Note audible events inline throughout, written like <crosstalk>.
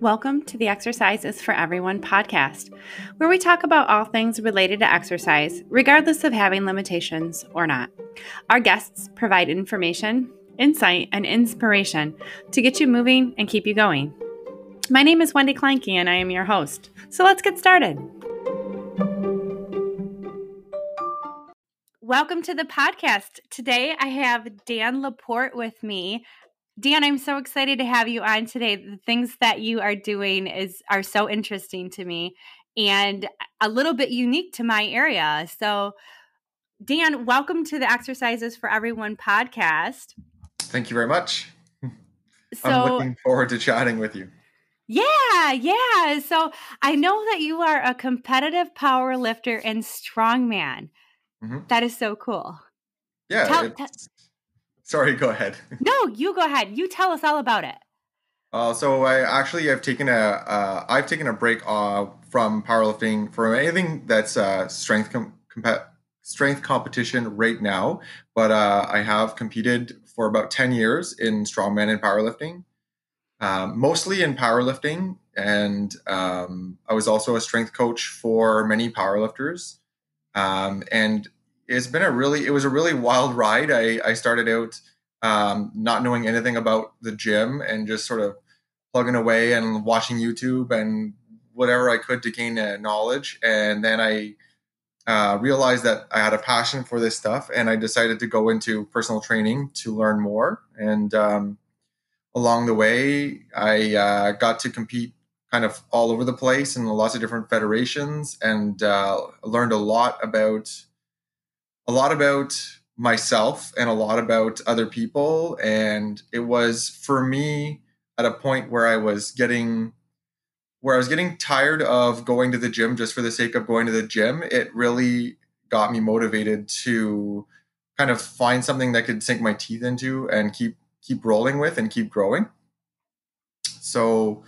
Welcome to the Exercise is for Everyone podcast, where we talk about all things related to exercise, regardless of having limitations or not. Our guests provide information, insight, and inspiration to get you moving and keep you going. My name is Wendy Kleinke, and I am your host. So let's get started. Welcome to the podcast. Today I have Dan Laporte with me. Dan, I'm so excited to have you on today. The things that you are doing is are so interesting to me and a little bit unique to my area. So, Dan, welcome to the Exercises for Everyone podcast. Thank you very much. <laughs> So, I'm looking forward to chatting with you. Yeah, yeah. So, I know that you are a competitive power lifter and strongman. Mm-hmm. That is so cool. Yeah. Tell, Sorry, go ahead. <laughs> no, you go ahead. You tell us all about it. Uh, so I actually I've taken a uh, I've taken a break uh, from powerlifting from anything that's uh, strength com- strength competition right now. But uh, I have competed for about ten years in strongman and powerlifting, um, mostly in powerlifting, and um, I was also a strength coach for many powerlifters. Um, and it's been a really it was a really wild ride. I, I started out um, not knowing anything about the gym and just sort of plugging away and watching YouTube and whatever I could to gain uh, knowledge. And then I uh, realized that I had a passion for this stuff, and I decided to go into personal training to learn more. And um, along the way, I uh, got to compete kind of all over the place in lots of different federations, and uh, learned a lot about a lot about myself and a lot about other people. And it was for me at a point where I was getting where I was getting tired of going to the gym just for the sake of going to the gym. It really got me motivated to kind of find something that could sink my teeth into and keep keep rolling with and keep growing. So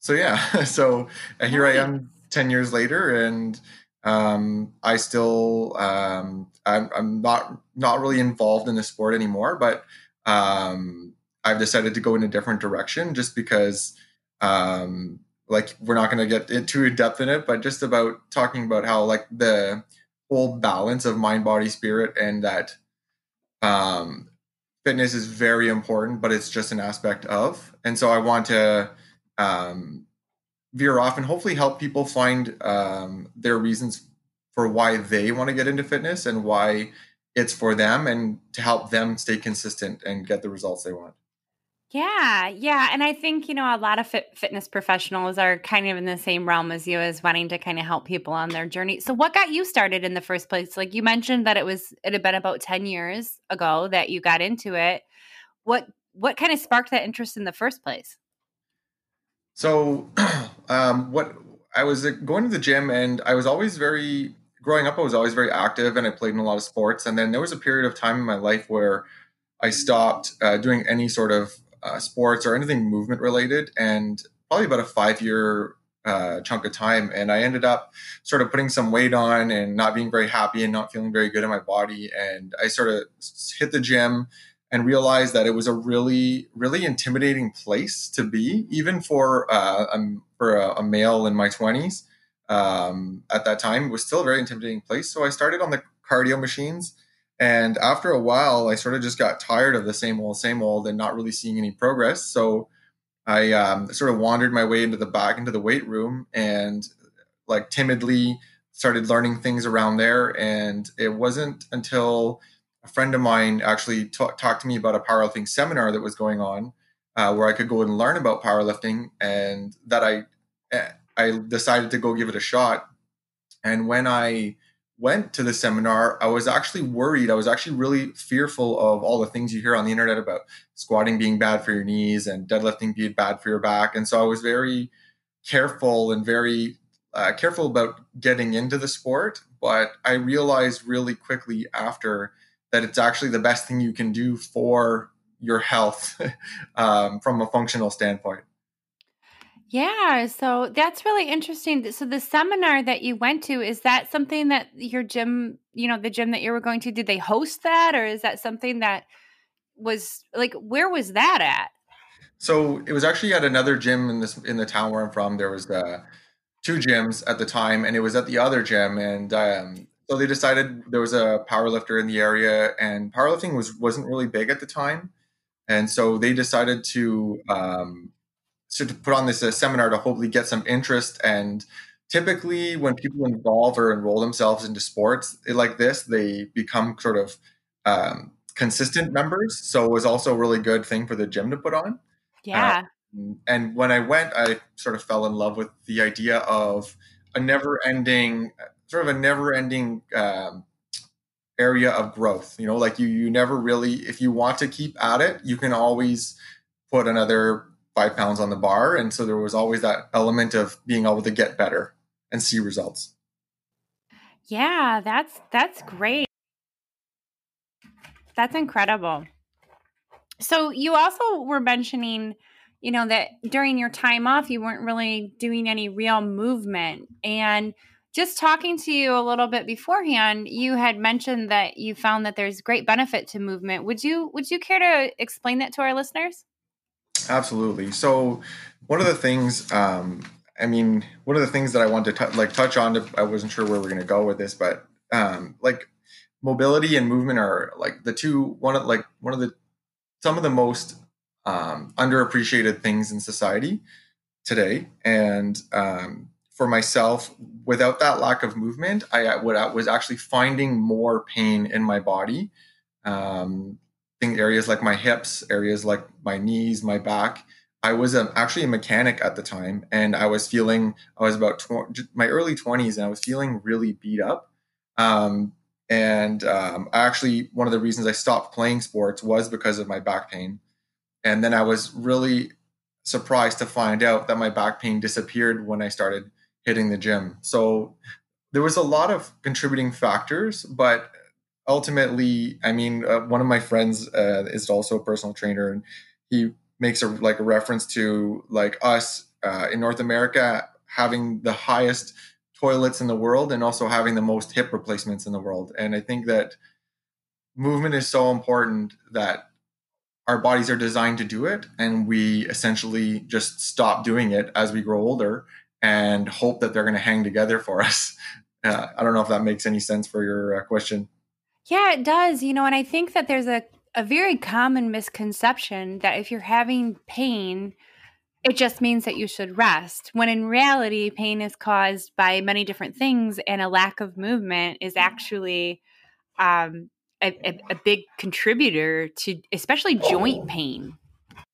so yeah, <laughs> so here I am 10 years later and um, I still um, I'm, I'm not not really involved in the sport anymore, but um, I've decided to go in a different direction just because um, like we're not going to get too in depth in it, but just about talking about how like the whole balance of mind, body, spirit, and that um, fitness is very important, but it's just an aspect of. And so I want to um, veer off and hopefully help people find um, their reasons for why they want to get into fitness and why it's for them and to help them stay consistent and get the results they want. Yeah, yeah. And I think, you know, a lot of fit, fitness professionals are kind of in the same realm as you as wanting to kind of help people on their journey. So what got you started in the first place? Like you mentioned that it was it had been about 10 years ago that you got into it. What what kind of sparked that interest in the first place? So, <clears throat> um, what I was uh, going to the gym, and I was always very growing up. I was always very active, and I played in a lot of sports. And then there was a period of time in my life where I stopped uh, doing any sort of uh, sports or anything movement related, and probably about a five year uh, chunk of time. And I ended up sort of putting some weight on and not being very happy and not feeling very good in my body. And I sort of hit the gym and realized that it was a really, really intimidating place to be, even for uh, um, for a, a, male in my twenties. Um, at that time, it was still a very intimidating place. So I started on the cardio machines, and after a while, I sort of just got tired of the same old, same old, and not really seeing any progress. So I um, sort of wandered my way into the back into the weight room and like timidly started learning things around there. And it wasn't until a friend of mine actually t- talked to me about a powerlifting seminar that was going on uh, where I could go and learn about powerlifting, and that I eh, I decided to go give it a shot. And when I went to the seminar, I was actually worried. I was actually really fearful of all the things you hear on the internet about squatting being bad for your knees and deadlifting being bad for your back. And so I was very careful and very uh, careful about getting into the sport. But I realized really quickly after that it's actually the best thing you can do for your health <laughs> um, from a functional standpoint. Yeah, so that's really interesting. So the seminar that you went to is that something that your gym, you know, the gym that you were going to, did they host that or is that something that was like where was that at? So it was actually at another gym in this in the town where I'm from. There was uh, two gyms at the time, and it was at the other gym. And um, so they decided there was a powerlifter in the area, and powerlifting was wasn't really big at the time, and so they decided to um, so to put on this uh, seminar to hopefully get some interest. And typically, when people involve or enroll themselves into sports like this, they become sort of um, consistent members. So it was also a really good thing for the gym to put on. Yeah. Uh, and when I went, I sort of fell in love with the idea of a never ending, sort of a never ending um, area of growth. You know, like you, you never really, if you want to keep at it, you can always put another five pounds on the bar. And so there was always that element of being able to get better and see results. Yeah, that's that's great. That's incredible. So you also were mentioning, you know, that during your time off, you weren't really doing any real movement. And just talking to you a little bit beforehand, you had mentioned that you found that there's great benefit to movement. Would you would you care to explain that to our listeners? Absolutely. So one of the things, um, I mean, one of the things that I wanted to t- like touch on, to, I wasn't sure where we're going to go with this, but um, like mobility and movement are like the two one of like one of the some of the most um, underappreciated things in society today. And um, for myself, without that lack of movement, I would I was actually finding more pain in my body. Um, think areas like my hips, areas like my knees, my back. I was a, actually a mechanic at the time, and I was feeling I was about tw- my early twenties, and I was feeling really beat up. Um, and um, actually, one of the reasons I stopped playing sports was because of my back pain. And then I was really surprised to find out that my back pain disappeared when I started hitting the gym. So there was a lot of contributing factors, but ultimately, I mean, uh, one of my friends uh, is also a personal trainer, and he makes a like a reference to like us uh, in North America having the highest toilets in the world and also having the most hip replacements in the world. And I think that movement is so important that our bodies are designed to do it and we essentially just stop doing it as we grow older and hope that they're going to hang together for <laughs> us. Uh, I don't know if that makes any sense for your uh, question. Yeah, it does. You know, and I think that there's a, a very common misconception that if you're having pain, it just means that you should rest. When in reality, pain is caused by many different things, and a lack of movement is actually um, a, a, a big contributor to, especially joint pain.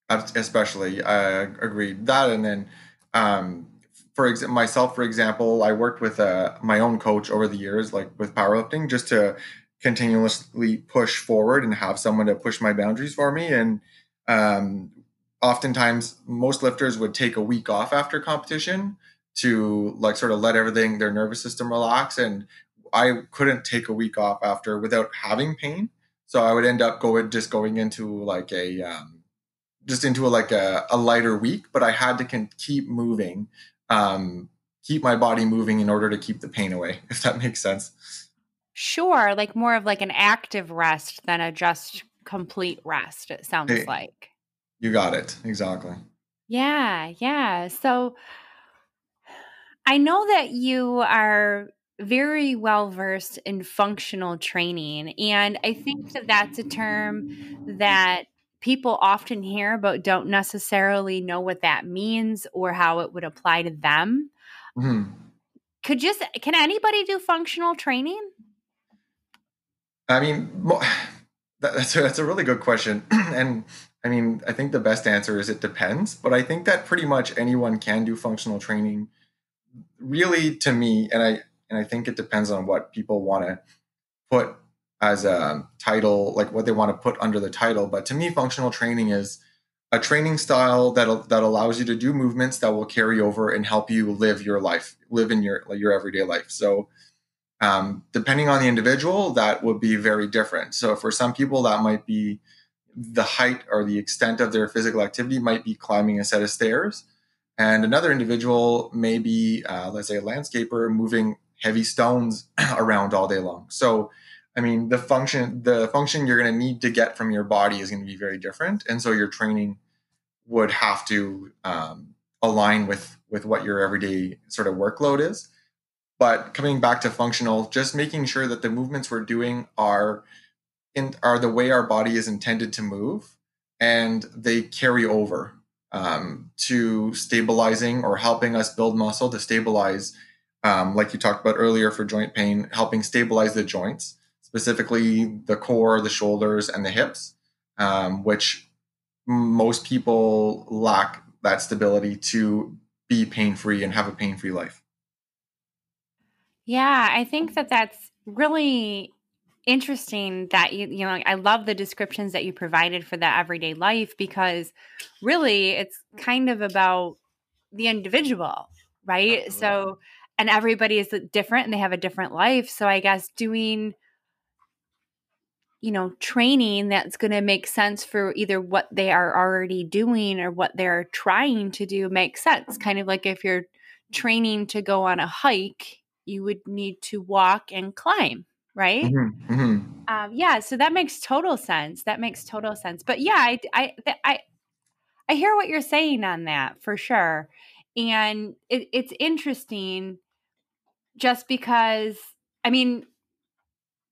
Especially, I agree that, and then um, for ex- myself, for example, I worked with uh, my own coach over the years, like with powerlifting, just to continuously push forward and have someone to push my boundaries for me. And um, oftentimes most lifters would take a week off after competition to like sort of let everything their nervous system relax and i couldn't take a week off after without having pain so i would end up going just going into like a um, just into a, like a, a, lighter week but i had to can keep moving um, keep my body moving in order to keep the pain away <laughs> if that makes sense sure like more of like an active rest than a just complete rest it sounds hey, like you got it. Exactly. Yeah, yeah. So I know that you are very well versed in functional training. And I think that that's a term that people often hear, but don't necessarily know what that means or how it would apply to them. Mm-hmm. Could just, can anybody do functional training? I mean, <sighs> that's a, that's a really good question. <clears throat> and I mean, I think the best answer is it depends, but I think that pretty much anyone can do functional training. Really, to me, and I and I think it depends on what people want to put as a title, like what they want to put under the title. But to me, functional training is a training style that that allows you to do movements that will carry over and help you live your life, live in your your everyday life. So, um, depending on the individual, that would be very different. So, for some people, that might be the height or the extent of their physical activity might be climbing a set of stairs. And another individual may be, uh, let's say, a landscaper moving heavy stones <clears throat> around all day long. So, I mean, the function the function you're going to need to get from your body is going to be very different, and so your training would have to um, align with with what your everyday sort of workload is. But coming back to functional, just making sure that the movements we're doing are in are the way our body is intended to move, and they carry over um, to stabilizing or helping us build muscle to stabilize, um, like you talked about earlier for joint pain, helping stabilize the joints, specifically the core, the shoulders, and the hips, um, which most people lack that stability to be pain free and have a pain free life. Yeah, I think that that's really interesting that you you know I love the descriptions that you provided for that everyday life because really it's kind of about the individual, right? So and everybody is different and they have a different life, so I guess doing you know training that's going to make sense for either what they are already doing or what they're trying to do makes sense. Kind of like if you're training to go on a hike you would need to walk and climb right? Mm-hmm, mm-hmm. Um, yeah so that makes total sense. That makes total sense. But yeah i i i, I hear what you're saying on that for sure. And it, it's interesting just because i mean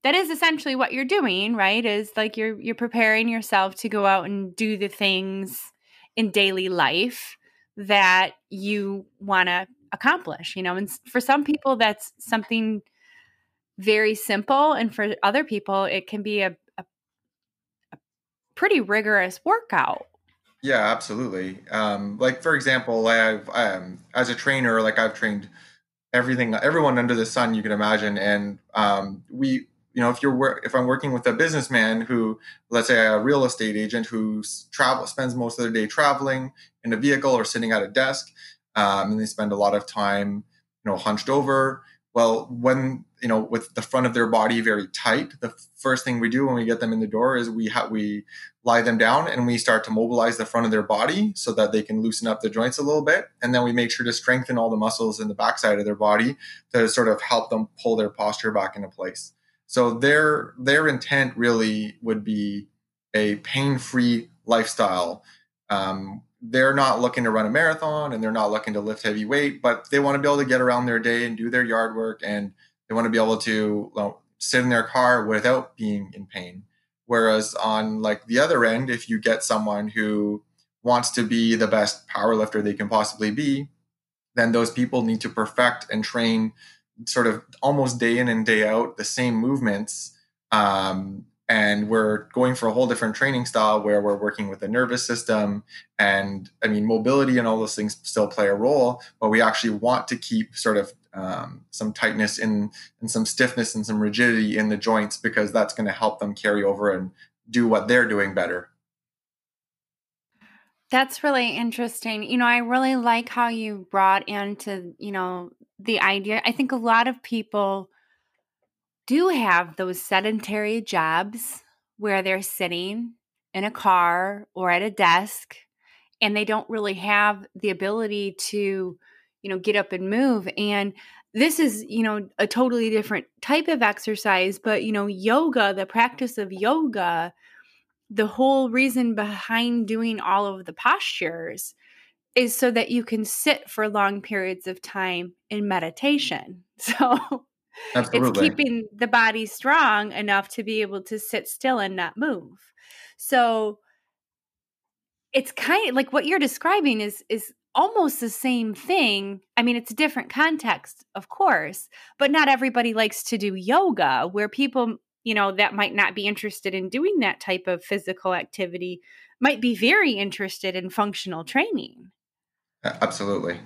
that is essentially what you're doing right is like you're you're preparing yourself to go out and do the things in daily life that you want to accomplish you know and for some people that's something very simple and for other people it can be a, a, a pretty rigorous workout. Yeah absolutely. Um, like for example i've um, as a trainer like i've trained everything everyone under the sun you can imagine and um, we you know if you're if i'm working with a businessman who let's say a real estate agent who travel spends most of their day traveling in a vehicle or sitting at a desk um, and they spend a lot of time you know hunched over well when you know with the front of their body very tight the first thing we do when we get them in the door is we ha- we lie them down and we start to mobilize the front of their body so that they can loosen up the joints a little bit. And then we make sure to strengthen all the muscles in the backside of their body to sort of help them pull their posture back into place so their their intent really would be a pain-free lifestyle. Um, they're not looking to run a marathon and they're not looking to lift heavy weight, but they want to be able to get around their day and do their yard work and they want to be able to well, sit in their car without being in pain. Whereas on like the other end, if you get someone who wants to be the best power lifter they can possibly be, then those people need to perfect and train sort of almost day in and day out the same movements um, and we're going for a whole different training style where we're working with the nervous system and i mean mobility and all those things still play a role but we actually want to keep sort of um, some tightness in and some stiffness and some rigidity in the joints because that's going to help them carry over and do what they're doing better. That's really interesting. You know i really like how you brought into you know the idea. I think a lot of people do have those sedentary jobs where they're sitting in a car or at a desk and they don't really have the ability to you know get up and move and this is you know a totally different type of exercise but you know yoga the practice of yoga the whole reason behind doing all of the postures is so that you can sit for long periods of time in meditation. <laughs> So Absolutely. it's keeping the body strong enough to be able to sit still and not move. So it's kind of like what you're describing is is almost the same thing. I mean, it's a different context, of course, but not everybody likes to do yoga where people, you know, that might not be interested in doing that type of physical activity might be very interested in functional training. Absolutely.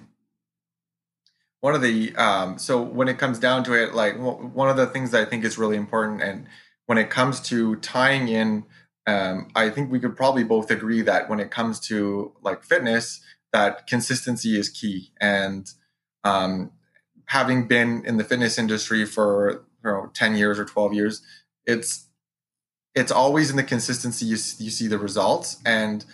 One of the um, so when it comes down to it, like one of the things that I think is really important, and when it comes to tying in, um, I think we could probably both agree that when it comes to like fitness, that consistency is key. And um, having been in the fitness industry for you know ten years or twelve years, it's it's always in the consistency you, you see the results and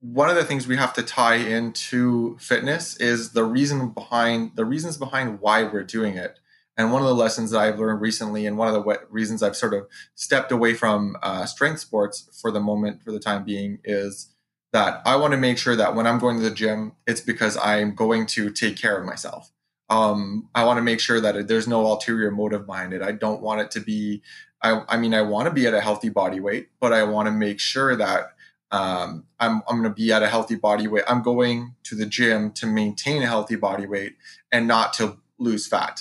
one of the things we have to tie into fitness is the reason behind the reasons behind why we're doing it. And one of the lessons that I've learned recently, and one of the reasons I've sort of stepped away from uh, strength sports for the moment, for the time being, is that I want to make sure that when I'm going to the gym, it's because I'm going to take care of myself. Um, I want to make sure that there's no ulterior motive behind it. I don't want it to be, I, I mean, I want to be at a healthy body weight, but I want to make sure that um, I'm, I'm going to be at a healthy body weight. I'm going to the gym to maintain a healthy body weight and not to lose fat.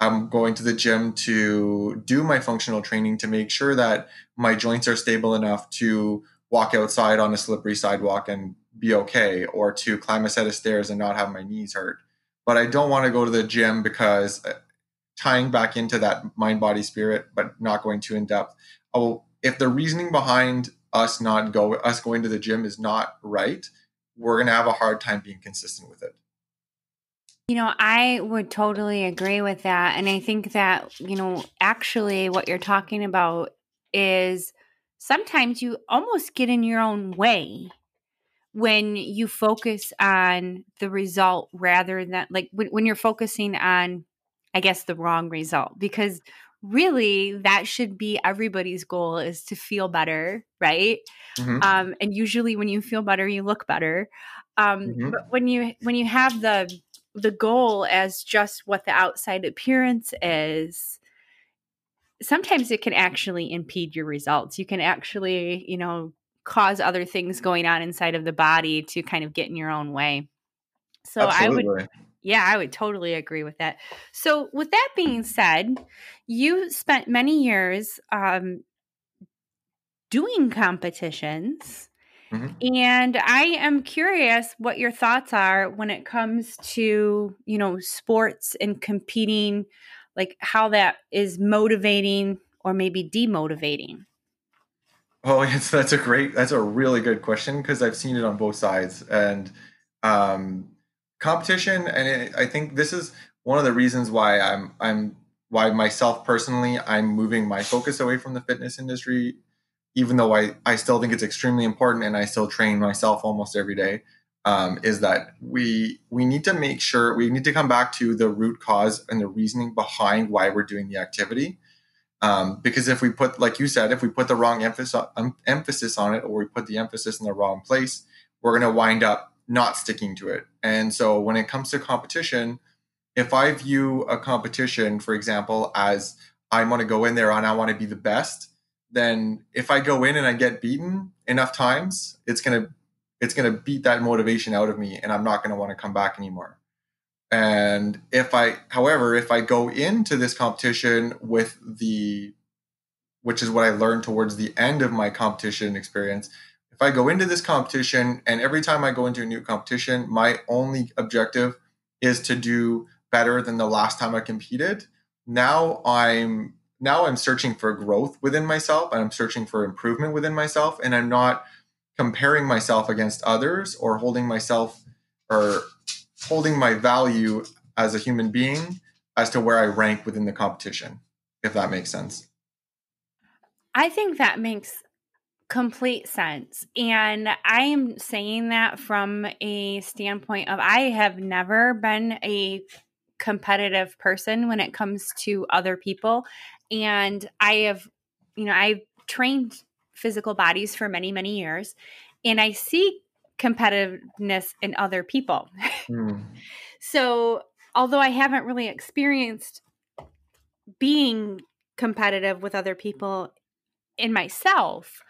I'm going to the gym to do my functional training to make sure that my joints are stable enough to walk outside on a slippery sidewalk and be okay, or to climb a set of stairs and not have my knees hurt. But I don't want to go to the gym because uh, tying back into that mind, body, spirit, but not going too in depth. Oh, if the reasoning behind us not go us going to the gym is not right, we're gonna have a hard time being consistent with it. You know, I would totally agree with that. And I think that, you know, actually what you're talking about is sometimes you almost get in your own way when you focus on the result rather than like when, when you're focusing on, I guess, the wrong result. Because really that should be everybody's goal is to feel better right mm-hmm. um, and usually when you feel better you look better um, mm-hmm. but when you when you have the the goal as just what the outside appearance is sometimes it can actually impede your results you can actually you know cause other things going on inside of the body to kind of get in your own way so Absolutely. i would yeah, I would totally agree with that. So, with that being said, you spent many years um, doing competitions. Mm-hmm. And I am curious what your thoughts are when it comes to, you know, sports and competing, like how that is motivating or maybe demotivating. Oh, <laughs> yes, that's a great, that's a really good question because I've seen it on both sides. And um, competition, and it, I think this is one of the reasons why I'm I'm why myself personally I'm moving my focus away from the fitness industry, even though I I still think it's extremely important and I still train myself almost every day. Um, is that we we need to make sure we need to come back to the root cause and the reasoning behind why we're doing the activity. Um, because if we put, like you said, if we put the wrong emphasis um, emphasis on it, or we put the emphasis in the wrong place, we're going to wind up not sticking to it. And so when it comes to competition, if I view a competition, for example, as I want to go in there and I want to be the best, then if I go in and I get beaten enough times, it's gonna it's gonna beat that motivation out of me, and I'm not gonna want to come back anymore. And if I, however, if I go into this competition with the, which is what I learned towards the end of my competition experience, if I go into this competition and every time I go into a new competition, my only objective is to do better than the last time I competed, now I'm now I'm searching for growth within myself and I'm searching for improvement within myself and I'm not comparing myself against others or holding myself or holding my value as a human being as to where I rank within the competition, if that makes sense. I think that makes complete sense. And I am saying that from a standpoint of I have never been a competitive person when it comes to other people. And I have, you know, I've trained physical bodies for many, many years. And I see competitiveness in other people. Mm. <laughs> so, although I haven't really experienced being competitive with other people in myself,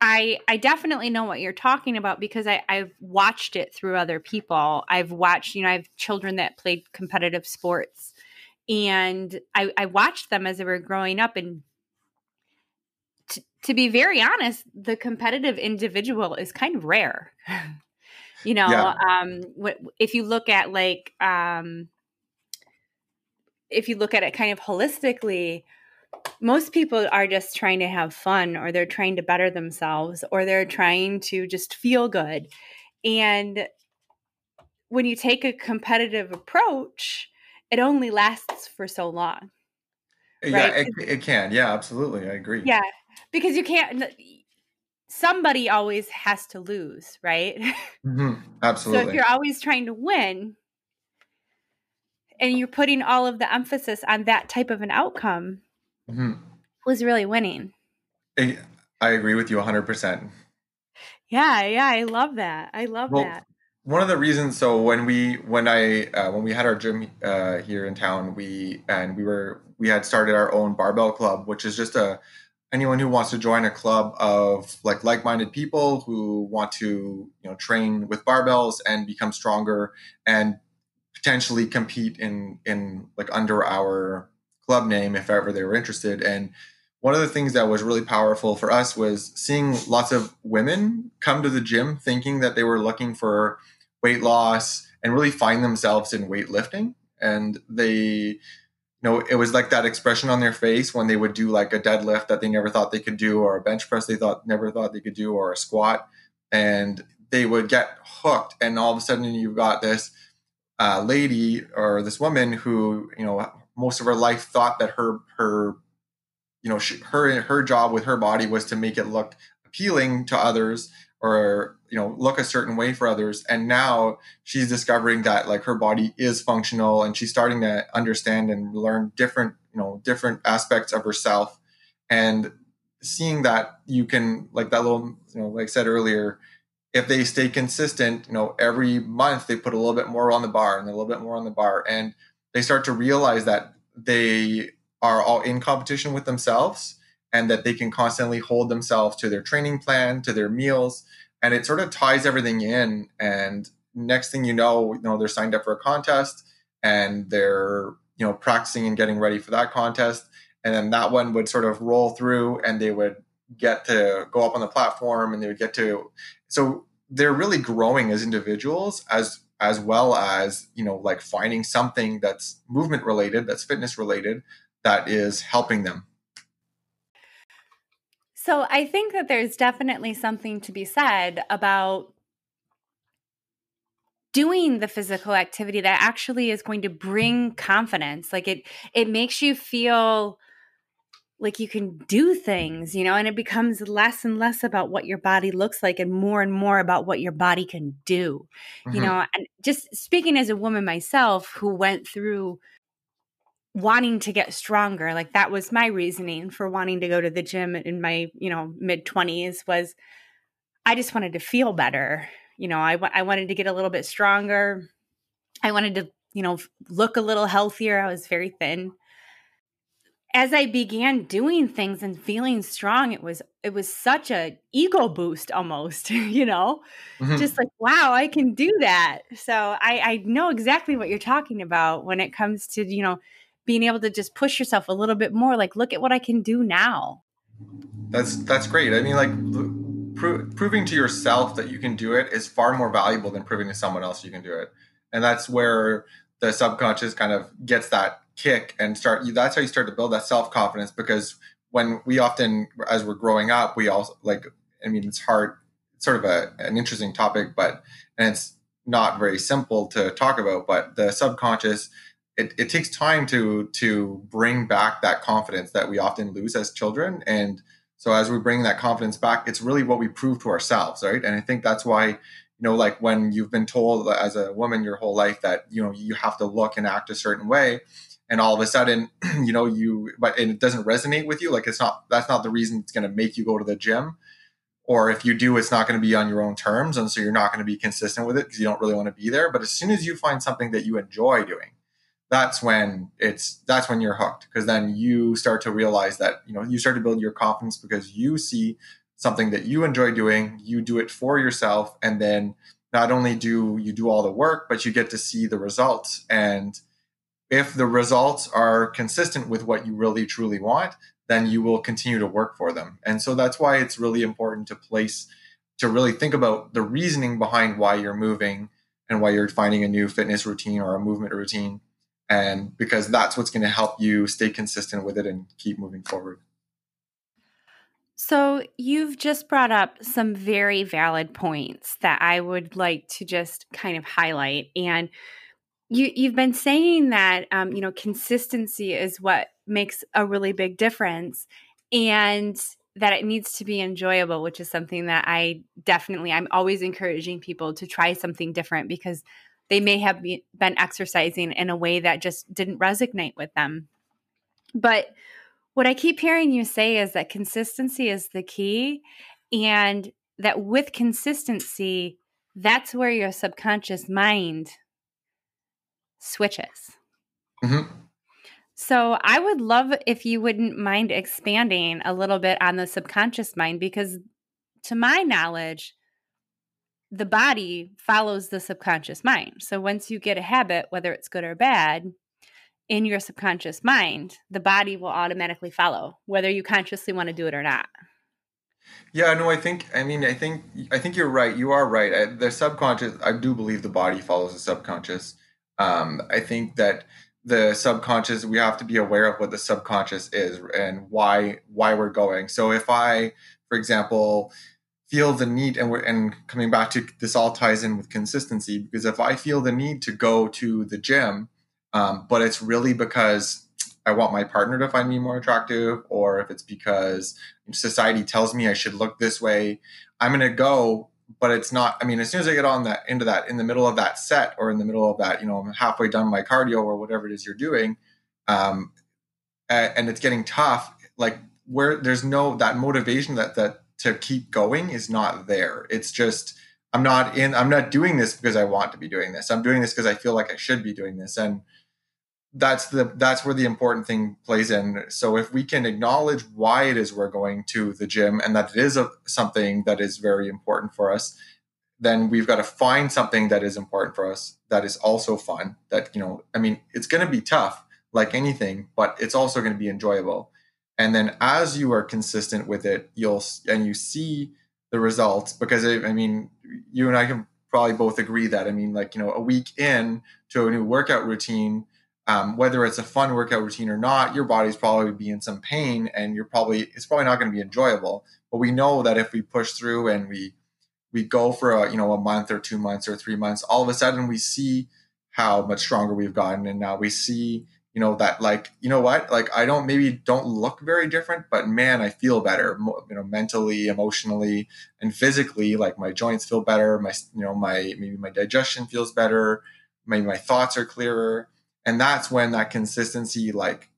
I I definitely know what you're talking about because I, I've watched it through other people. I've watched, you know, I have children that played competitive sports and I, I watched them as they were growing up and t- to be very honest, the competitive individual is kind of rare. <laughs> you know, yeah. um, if you look at like, um, if you look at it kind of holistically, most people are just trying to have fun or they're trying to better themselves or they're trying to just feel good. And when you take a competitive approach, it only lasts for so long. Right? Yeah, it, it can. Yeah, absolutely. I agree. Yeah, because you can't, somebody always has to lose, right? Mm-hmm. Absolutely. <laughs> So if you're always trying to win and you're putting all of the emphasis on that type of an outcome, mm-hmm. was really winning. I agree with you 100%. Yeah, yeah, I love that. I love well, that. One of the reasons, so when we when I uh, when we had our gym uh, here in town, we and we were we had started our own barbell club, which is just a anyone who wants to join a club of like like-minded people who want to you know train with barbells and become stronger and potentially compete in in like under our club name if ever they were interested. And one of the things that was really powerful for us was seeing lots of women come to the gym thinking that they were looking for weight loss and really find themselves in weightlifting. And they you know, it was like that expression on their face when they would do like a deadlift that they never thought they could do, or a bench press they thought never thought they could do, or a squat, and they would get hooked. And all of a sudden, you've got this uh, lady or this woman who, you know, most of her life thought that her her, you know, she, her her job with her body was to make it look appealing to others or you know look a certain way for others. And now she's discovering that like her body is functional and she's starting to understand and learn different you know different aspects of herself. And seeing that you can like that little you know like i said earlier if they stay consistent you know every month they put a little bit more on the bar and a little bit more on the bar. And they start to realize that they are all in competition with themselves and that they can constantly hold themselves to their training plan, to their meals, and it sort of ties everything in. And next thing you know, you know they're signed up for a contest and they're you know practicing and getting ready for that contest, and then that one would sort of roll through, and they would get to go up on the platform, and they would get to so they're really growing as individuals as as well as you know like finding something that's movement related that's fitness related that is helping them so I think that there's definitely something to be said about doing the physical activity that actually is going to bring confidence. Like it it makes you feel like you can do things, you know, and it becomes less and less about what your body looks like and more and more about what your body can do. Mm-hmm. You know, and just speaking as a woman myself who went through wanting to get stronger like that was my reasoning for wanting to go to the gym in my you know mid 20s was i just wanted to feel better you know I, I wanted to get a little bit stronger i wanted to you know look a little healthier i was very thin as i began doing things and feeling strong it was it was such a ego boost almost <laughs> you know? Mm-hmm. just like wow i can do that. So i i know exactly what you're talking about when it comes to you know being able to just push yourself a little bit more like look at what i can do now. That's that's great. I mean like pro- proving to yourself that you can do it is far more valuable than proving to someone else you can do it. And that's where the subconscious kind of gets that kick and start that's how you start to build that self-confidence because when we often as we're growing up we also like i mean it's hard it's sort of a, an interesting topic but and it's not very simple to talk about but the subconscious it, it takes time to to bring back that confidence that we often lose as children. And so as we bring that confidence back it's really what we prove to ourselves right? And i think that's why you know like when you've been told as a woman your whole life that you know you have to look and act a certain way and all of a sudden <clears throat> you know you but and it doesn't resonate with you like it's not that's not the reason it's going to make you go to the gym. Or if you do it's not going to be on your own terms and so you're not going to be consistent with it because you don't really want to be there. But as soon as you find something that you enjoy doing that's when it's that's when you're hooked because then you start to realize that you know you start to build your confidence because you see something that you enjoy doing you do it for yourself and then not only do you do all the work but you get to see the results. And if the results are consistent with what you really truly want then you will continue to work for them and so that's why it's really important to place to really think about the reasoning behind why you're moving and why you're finding a new fitness routine or a movement routine and because that's what's going to help you stay consistent with it and keep moving forward. So, you've just brought up some very valid points that I would like to just kind of highlight. And you, you've been saying that, um, you know, consistency is what makes a really big difference and that it needs to be enjoyable, which is something that I definitely, I'm always encouraging people to try something different because they may have been exercising in a way that just didn't resonate with them. But what I keep hearing you say is that consistency is the key. And that with consistency, that's where your subconscious mind switches. Mm-hmm. So I would love if you wouldn't mind expanding a little bit on the subconscious mind because to my knowledge, the body follows the subconscious mind. So once you get a habit, whether it's good or bad, in your subconscious mind, the body will automatically follow, whether you consciously want to do it or not. Yeah, no, I think I mean I think I think you're right. You are right. I, the subconscious, I do believe the body follows the subconscious. Um, I think that the subconscious, we have to be aware of what the subconscious is and why why we're going. So if I, for example, feel the need and we're and coming back to this all ties in with consistency because if I feel the need to go to the gym, um, but it's really because I want my partner to find me more attractive, or if it's because society tells me I should look this way, I'm going to go. But it's not. I mean, as soon as I get on that into that in the middle of that set or in the middle of that, you know, I'm halfway done my cardio or whatever it is you're doing, um, and it's getting tough. Like where there's no that motivation that that to keep going is not there. It's just I'm not in. I'm not doing this because I want to be doing this. I'm doing this because I feel like I should be doing this, and that's the that's where the important thing plays in. So if we can acknowledge why it is we're going to the gym and that it is a, something that is very important for us then we've got to find something that is important for us that is also fun that you know i mean it's going to be tough like anything but it's also going to be enjoyable. And then as you are consistent with it you'll and you see the results because i mean you and i can probably both agree that i mean like you know a week in to a new workout routine um, whether it's a fun workout routine or not, your body's probably be in some pain, and you're probably it's probably not going to be enjoyable. But we know that if we push through and we we go for a you know a month or two months or three months, all of a sudden we see how much stronger we've gotten, and now we see you know that like you know what like I don't maybe don't look very different, but man, I feel better, you know, mentally, emotionally, and physically. Like my joints feel better, my you know my maybe my digestion feels better, maybe my thoughts are clearer and that's when that consistency like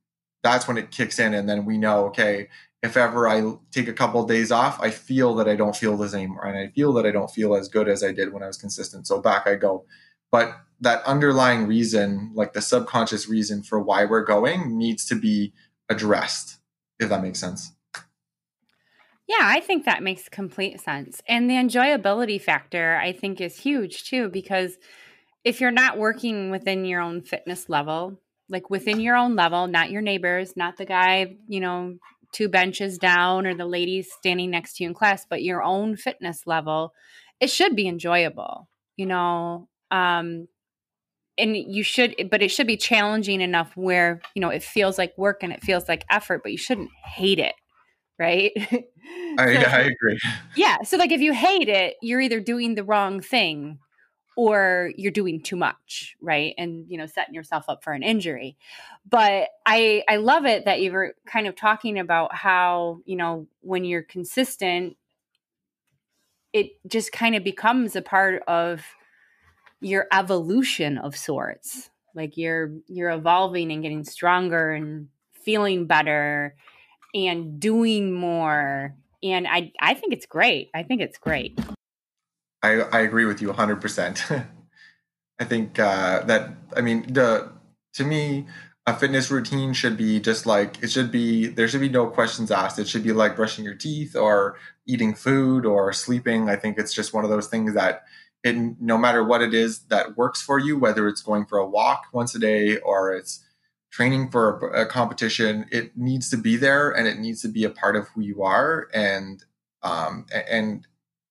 that's when it kicks in and then we know okay if ever i take a couple of days off i feel that i don't feel the same and i feel that i don't feel as good as i did when i was consistent. So back i go. But that underlying reason like the subconscious reason for why we're going needs to be addressed if that makes sense. Yeah, I think that makes complete sense. And the enjoyability factor, I think, is huge too, because if you're not working within your own fitness level, like within your own level, not your neighbors, not the guy, you know, two benches down or the lady standing next to you in class, but your own fitness level, it should be enjoyable, you know. Um, and you should, but it should be challenging enough where, you know, it feels like work and it feels like effort, but you shouldn't hate it, right? <laughs> I, so, I agree. Yeah. So, like, if you hate it, you're either doing the wrong thing or you're doing too much right? And you know setting yourself up for an injury. But i i love it that you were kind of talking about how you know when you're consistent it just kind of becomes a part of your evolution of sorts. Like you're you're evolving and getting stronger and feeling better and doing more. And i i think it's great. I think it's great I, I agree with you 100%. <laughs> I think uh, that, I mean, the to me, a fitness routine should be just like it should be there should be no questions asked it should be like brushing your teeth or eating food or sleeping i think it's just one of those things that it no matter what it is that works for you whether it's going for a walk once a day or it's training for a, a competition it needs to be there and it needs to be a part of who you are and um and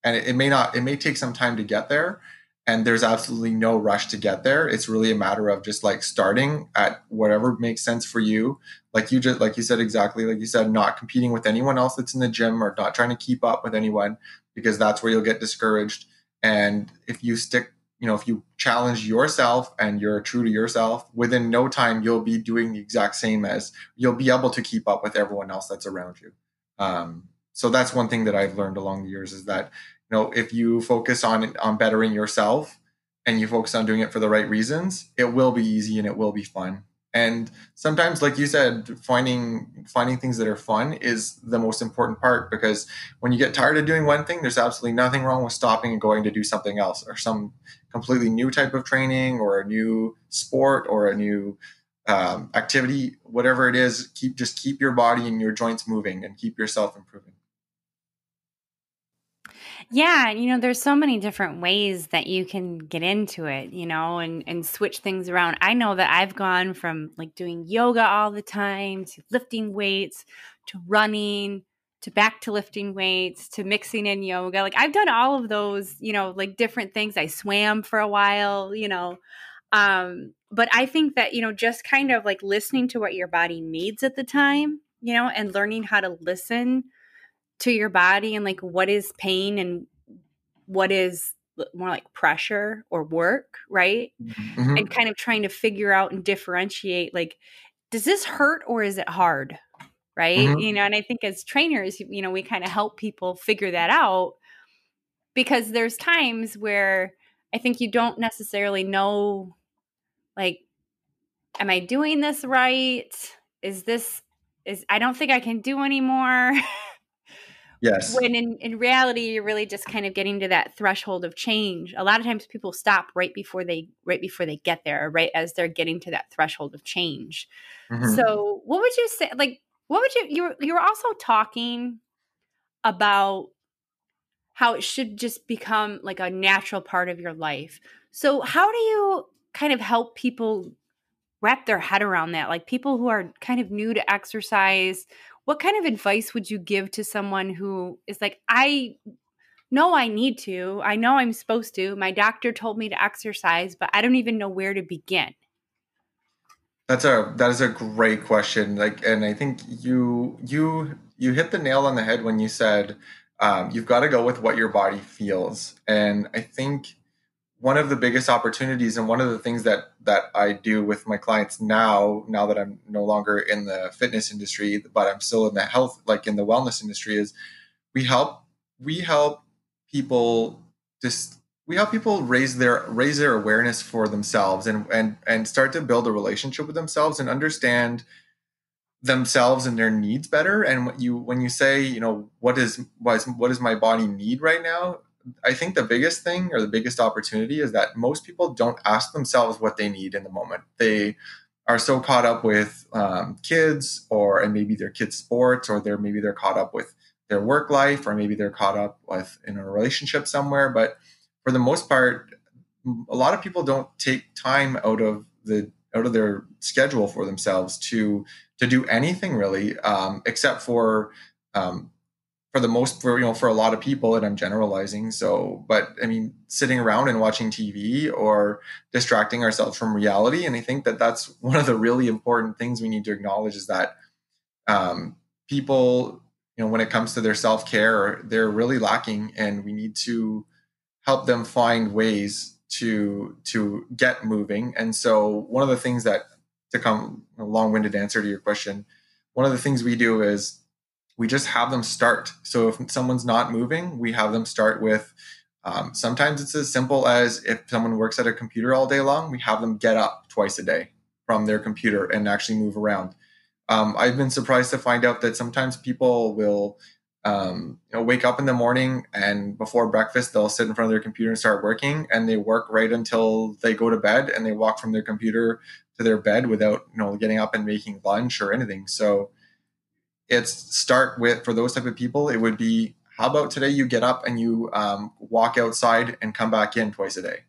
and it, it may not it may take some time to get there and there's absolutely no rush to get there. It's really a matter of just like starting at whatever makes sense for you. Like you just like you said exactly like you said not competing with anyone else that's in the gym or not trying to keep up with anyone because that's where you'll get discouraged. And if you stick you know if you challenge yourself and you're true to yourself within no time you'll be doing the exact same as you'll be able to keep up with everyone else that's around you. Um, so that's one thing that i've learned along the years is that you know if you focus on on bettering yourself and you focus on doing it for the right reasons it will be easy and it will be fun. And sometimes like you said finding finding things that are fun is the most important part because when you get tired of doing one thing there's absolutely nothing wrong with stopping and going to do something else or some completely new type of training or a new sport or a new um, activity whatever it is keep just keep your body and your joints moving and keep yourself improving yeah, and you know, there's so many different ways that you can get into it, you know, and and switch things around. I know that I've gone from like doing yoga all the time to lifting weights to running to back to lifting weights to mixing in yoga. Like I've done all of those, you know, like different things. I swam for a while, you know. Um but I think that, you know, just kind of like listening to what your body needs at the time, you know, and learning how to listen to your body and like what is pain and what is more like pressure or work, right? Mm-hmm. And kind of trying to figure out and differentiate like, does this hurt or is it hard? Right. Mm-hmm. You know, and I think as trainers, you know, we kind of help people figure that out because there's times where I think you don't necessarily know, like, am I doing this right? Is this, is, I don't think I can do anymore. <laughs> Yes. When in, in reality, you're really just kind of getting to that threshold of change. A lot of times people stop right before they right before they get there, right as they're getting to that threshold of change. Mm-hmm. So what would you say like what would you you were, you were also talking about how it should just become like a natural part of your life. So how do you kind of help people wrap their head around that? Like people who are kind of new to exercise what kind of advice would you give to someone who is like i know i need to i know i'm supposed to my doctor told me to exercise but i don't even know where to begin that's a that is a great question like and i think you you you hit the nail on the head when you said um, you've got to go with what your body feels and i think one of the biggest opportunities and one of the things that that I do with my clients now now that I'm no longer in the fitness industry but I'm still in the health like in the wellness industry is we help we help people just we help people raise their raise their awareness for themselves and and and start to build a relationship with themselves and understand themselves and their needs better. And what you when you say you know what is what is what does my body need right now I think the biggest thing or the biggest opportunity is that most people don't ask themselves what they need in the moment. They are so caught up with um, kids or and maybe their kids' sports or they're maybe they're caught up with their work life or maybe they're caught up with in a relationship somewhere. But for the most part, a lot of people don't take time out of the out of their schedule for themselves to to do anything really, um, except for um, for the most for you know for a lot of people and i'm generalizing so but i mean sitting around and watching tv or distracting ourselves from reality and i think that that's one of the really important things we need to acknowledge is that um, people you know when it comes to their self-care they're really lacking and we need to help them find ways to to get moving and so one of the things that to come a long-winded answer to your question one of the things we do is we just have them start. So if someone's not moving, we have them start with um, sometimes it's as simple as if someone works at a computer all day long, we have them get up twice a day from their computer and actually move around. Um, I've been surprised to find out that sometimes people will um, you know, wake up in the morning and before breakfast they'll sit in front of their computer and start working and they work right until they go to bed and they walk from their computer to their bed without you know getting up and making lunch or anything so it's start with for those type of people it would be how about today you get up and you um, walk outside and come back in twice a day?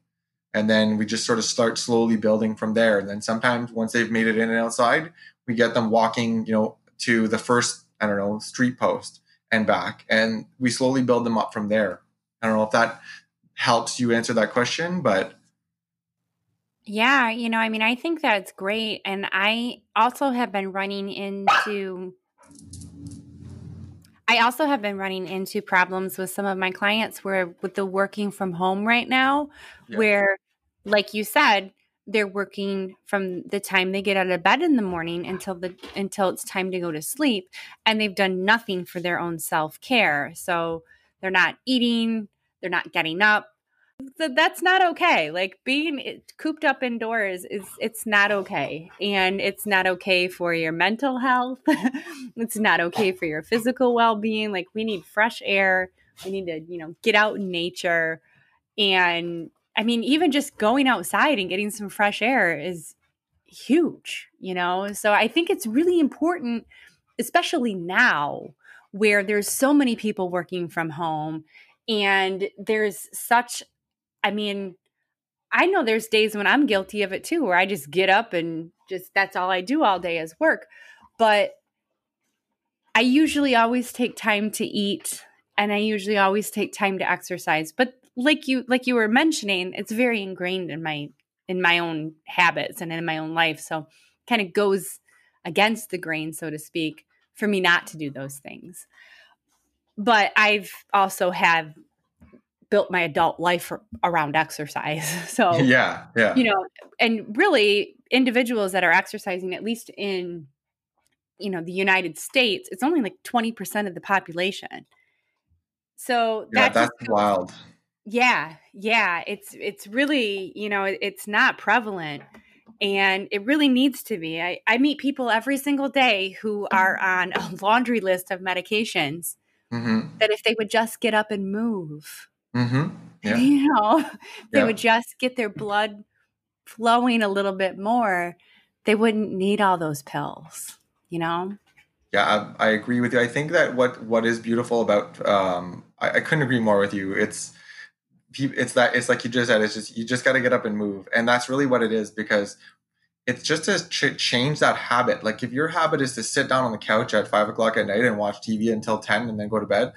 And then we just sort of start slowly building from there. And then sometimes once they've made it in and outside we get them walking you know to the first i don't know street post and back. And we slowly build them up from there. I don't know if that helps you answer that question but yeah you know i mean i think that's great. And i also have been running into I also have been running into problems with some of my clients where with the working from home right now, yeah. where, like you said, they're working from the time they get out of bed in the morning until the until it's time to go to sleep, and they've done nothing for their own self care. So they're not eating, they're not getting up, that's not okay. Like being cooped up indoors is it's not okay. And it's not okay for your mental health. <laughs> it's not okay for your physical well-being. Like we need fresh air. We need to, you know, get out in nature. And I mean, even just going outside and getting some fresh air is huge, you know? So I think it's really important, especially now where there's so many people working from home and there's such I mean, I know there's days when I'm guilty of it too, where I just get up and just that's all I do all day is work. But I usually always take time to eat and I usually always take time to exercise. But like you like you were mentioning, it's very ingrained in my in my own habits and in my own life. So kind of goes against the grain, so to speak, for me not to do those things. But I've also had built my adult life around exercise. <laughs> So, yeah, yeah. You know, and really individuals that are exercising at least in you know, the United States, it's only like 20% of the population. So yeah, that's wild. Yeah, yeah, it's it's really, you know, it's not prevalent and it really needs to be. I, I meet people every single day who are on a laundry list of medications mm-hmm. that if they would just get up and move, Mm-hmm. Yeah. You know, <laughs> they yeah. would just get their blood flowing a little bit more. They wouldn't need all those pills, you know? Yeah, I, I agree with you. I think that what what is beautiful about um, I, I couldn't agree more with you. It's it's that it's like you just said. It's just you just got to get up and move, and that's really what it is because it's just to ch- change that habit. Like if your habit is to sit down on the couch at five o'clock at night and watch TV until ten and then go to bed,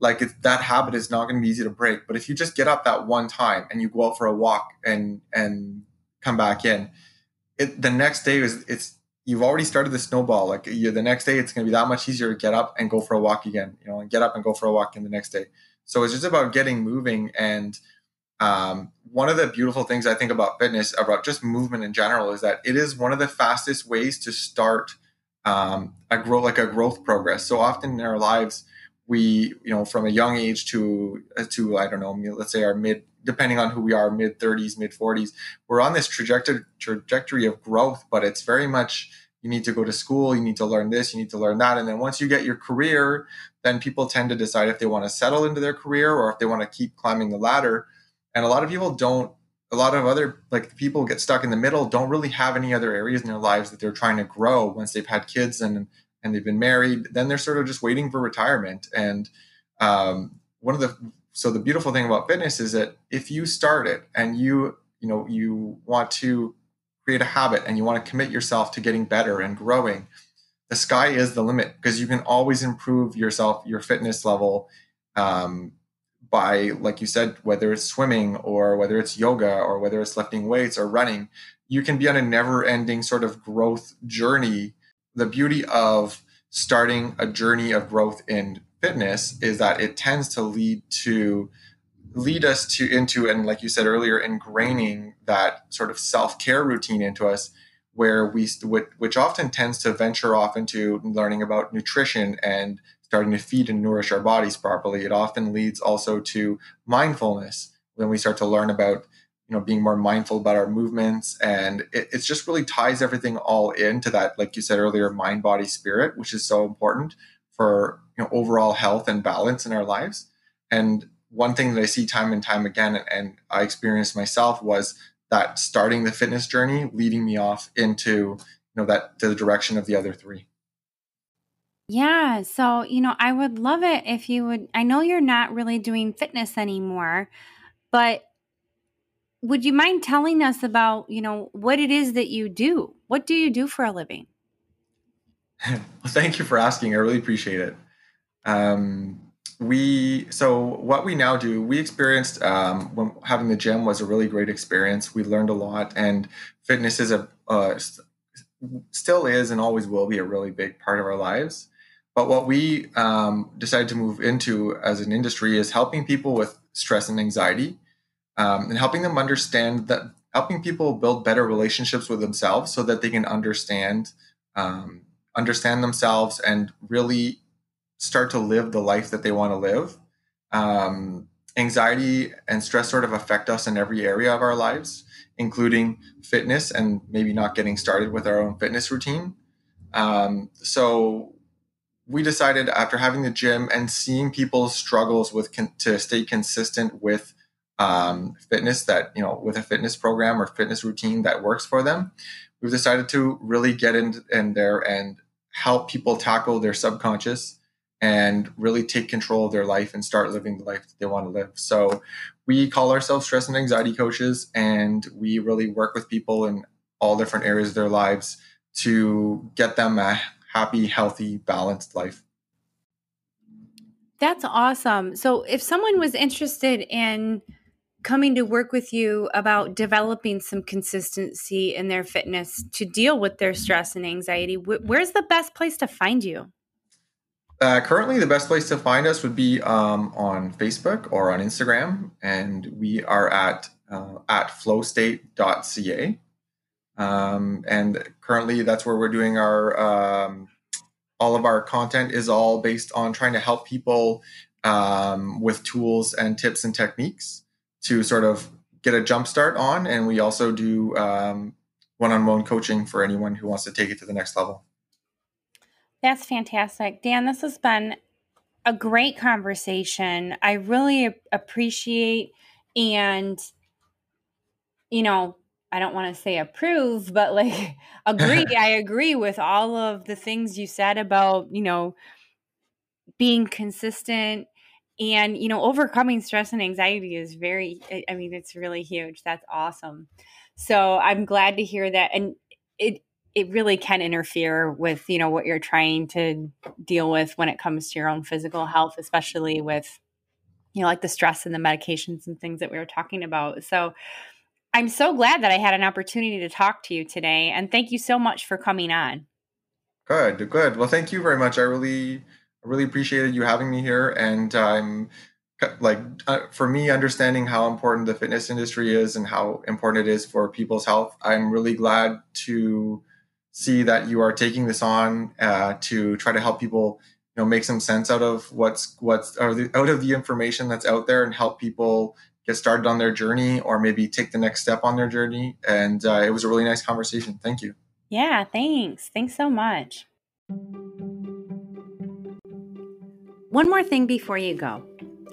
like that habit is not going to be easy to break. But if you just get up that one time and you go out for a walk and and come back in, it the next day is it's you've already started the snowball. Like you, the next day, it's going to be that much easier to get up and go for a walk again. You know, and get up and go for a walk in the next day. So it's just about getting moving. And um, one of the beautiful things I think about fitness, about just movement in general, is that it is one of the fastest ways to start um, a grow like a growth progress. So often in our lives we you know from a young age to uh, to i don't know let's say our mid depending on who we are mid 30s mid 40s we're on this trajectory trajectory of growth but it's very much you need to go to school you need to learn this you need to learn that and then once you get your career then people tend to decide if they want to settle into their career or if they want to keep climbing the ladder and a lot of people don't a lot of other like people get stuck in the middle don't really have any other areas in their lives that they're trying to grow once they've had kids and and they've been married, then they're sort of just waiting for retirement. And um, one of the so the beautiful thing about fitness is that if you start it and you you know you want to create a habit and you want to commit yourself to getting better and growing, the sky is the limit because you can always improve yourself, your fitness level. Um, by like you said whether it's swimming or whether it's yoga or whether it's lifting weights or running you can be on a never ending sort of growth journey the beauty of starting a journey of growth in fitness is that it tends to lead to lead us to into and like you said earlier ingraining that sort of self-care routine into us where we which often tends to venture off into learning about nutrition and starting to feed and nourish our bodies properly. It often leads also to mindfulness when we start to learn about you know being more mindful about our movements and it, it's just really ties everything all into that like you said earlier mind body spirit which is so important for you know overall health and balance in our lives and one thing that i see time and time again and, and i experienced myself was that starting the fitness journey leading me off into you know that the direction of the other three yeah. So, you know, I would love it if you would. I know you're not really doing fitness anymore, but would you mind telling us about you know what it is that you do? What do you do for a living? <laughs> Well thank you for asking. I really appreciate it. Um, we so what we now do we experienced um, when having the gym was a really great experience. We learned a lot and fitness is a uh, still is and always will be a really big part of our lives. But what we um, decided to move into as an industry is helping people with stress and anxiety um, and helping them understand that helping people build better relationships with themselves so that they can understand um, understand themselves and really start to live the life that they want to live um, anxiety and stress sort of affect us in every area of our lives, including fitness and maybe not getting started with our own fitness routine. Um, so we decided after having the gym and seeing people's struggles with con- to stay consistent with um, fitness that you know with a fitness program or fitness routine that works for them we've decided to really get in, in there and help people tackle their subconscious and really take control of their life and start living the life that they want to live. So we call ourselves stress and anxiety coaches, and we really work with people in all different areas of their lives to get them a happy, healthy, balanced life. That's awesome. So if someone was interested in coming to work with you about developing some consistency in their fitness to deal with their stress and anxiety, where's the best place to find you? Uh, currently, the best place to find us would be um, on Facebook or on Instagram, and we are at uh, at flowstate.ca. Um, and currently, that's where we're doing our um, all of our content is all based on trying to help people um, with tools and tips and techniques to sort of get a jump start on. And we also do um, one-on-one coaching for anyone who wants to take it to the next level. That's fantastic. Dan, this has been a great conversation. I really appreciate and, you know, I don't want to say approve, but like <laughs> agree. <laughs> I agree with all of the things you said about, you know, being consistent and you know overcoming stress and anxiety is very i mean it's really huge. That's awesome. So i'm glad to hear that and it it really can interfere with you know what you're trying to deal with when it comes to your own physical health especially with you know like the stress and the medications and things that we were talking about. So i'm so glad that i had an opportunity to talk to you today and thank you so much for coming on. Good good. Well thank you very much. I really I really appreciated you having me here, and I'm like uh, for me understanding how important the fitness industry is and how important it is for people's health. I'm really glad to see that you are taking this on uh, to try to help people you know make some sense out of what's what's out of the information that's out there and help people get started on their journey or maybe take the next step on their journey. And uh, it was a really nice conversation. Thank you. Yeah thanks. Thanks so much one more thing before you go.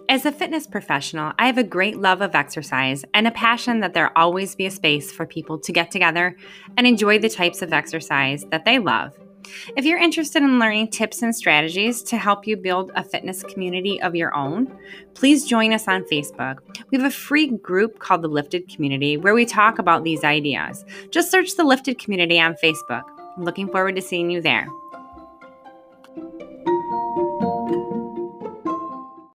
As a fitness professional, I have a great love of exercise and a passion that there always be a space for people to get together and enjoy the types of exercise that they love. If you're interested in learning tips and strategies to help you build a fitness community of your own, please join us on Facebook. We have a free group called the Lifted Community where we talk about these ideas. Just search the Lifted Community on Facebook. I'm looking forward to seeing you there.